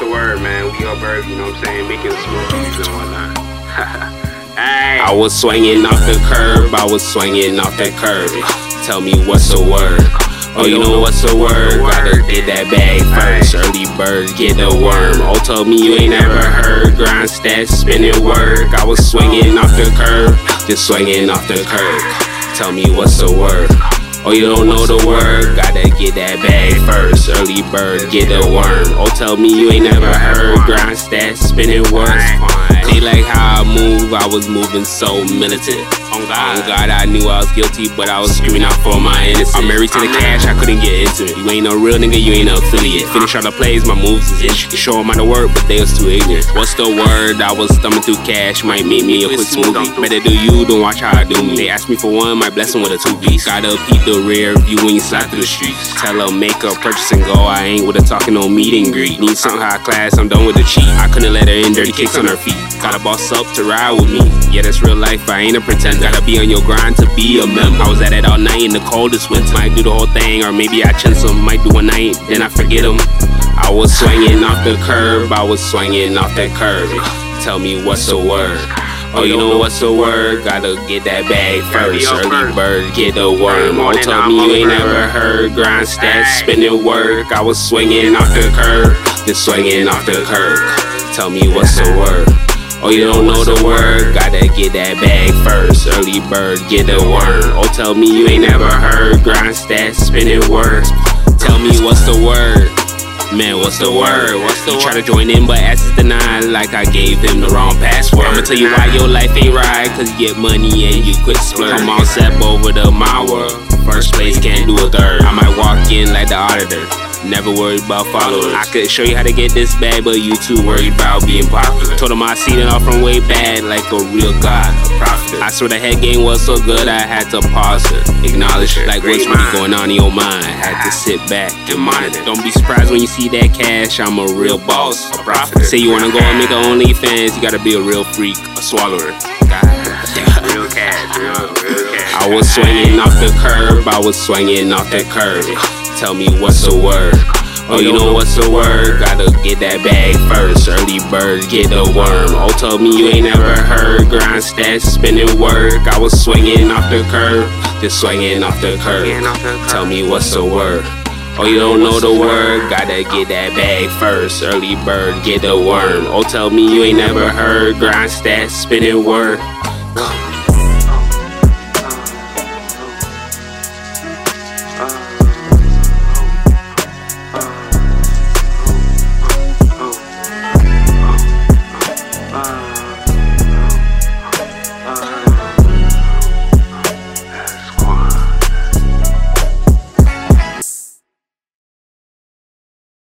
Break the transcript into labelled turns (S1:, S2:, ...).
S1: the word, man? We up early, you know what I'm saying? Making smoothies and whatnot. hey.
S2: I was swinging off the curb, I was swinging off that curb. Tell me what's the word? Oh, you know what's the word? Gotta get that bag first. Early bird, get the worm. Oh, told me you ain't never heard. Grind stats, spinning work. I was swinging off the curb, just swinging off the curb. Tell me what's the word? Oh, you don't know the word? Gotta get that bag first. Early bird, get the worm. Oh, tell me you ain't never heard. Grind stats, spinning work. They like how I move, I was moving so militant. On God, on God, I knew I was guilty, but I was screaming out for my innocence. I'm married to the cash, I couldn't get into it. You ain't no real nigga, you ain't no affiliate. Finish all the plays, my moves is intricate. Show them how to work, but they was too ignorant. What's the word? I was thumbing through cash, might make me a quick smoothie. Better do you don't watch how I do me. They ask me for one, my blessing with a two piece. Gotta peep the rear view when you slide through the streets. Tell them make a purchase and go. I ain't with a talking no meet and greet. Need some high class, I'm done with the cheat. I couldn't let in dirty kicks on her feet. Gotta boss up to ride with me. Yeah, that's real life, I ain't a pretender. Gotta be on your grind to be a member. I was at it all night in the coldest winter. Might do the whole thing, or maybe I chance them. Might do one night, then I forget them. I was swinging off the curb, I was swinging off that curb. Tell me what's the word? Oh, you know what's the word? Gotta get that bag first. Early bird, get the worm. Oh, told me you ain't never heard. Grind stats, spinning work. I was swinging off the curb, just swinging off the curb. Tell me what's the word? Oh, you don't know the word? Gotta get that bag first. Early bird, get the worm. Oh, tell me you ain't never heard. Grind stats, spinning work. Tell me what's the word? Man, what's the word? What's the you try to join in, but access denied like I gave him the wrong password. I'ma tell you why your life ain't right, cause you get money and you quit splurge. I'm all set over the my world. First place can't do a third. I might walk in like the auditor. Never worried about followers. I could show you how to get this bag, but you too worried about being popular. Told him I seen it all from way bad, like a real god, a prophet. I swear the head game was so good, I had to pause it, acknowledge it. Like what's really going on in your mind? Had to sit back and monitor. Don't be surprised when you see that cash. I'm a real boss, a prophet. Say you wanna go and make a OnlyFans, you gotta be a real freak, a swallower.
S1: Real cash, real, real cash.
S2: I was swinging off the curb, I was swinging off the curb tell me what's the word. Oh, you know what's the word? Gotta get that bag first. Early bird, get the worm. Oh, tell me you ain't never heard. Grind stats, spinning work. I was swinging off the curb, just swinging off the curb. Tell me what's the word? Oh, you don't know the word? Gotta get that bag first. Early bird, get the worm. Oh, tell me you ain't never heard. Grind stats, spinning work. Uh.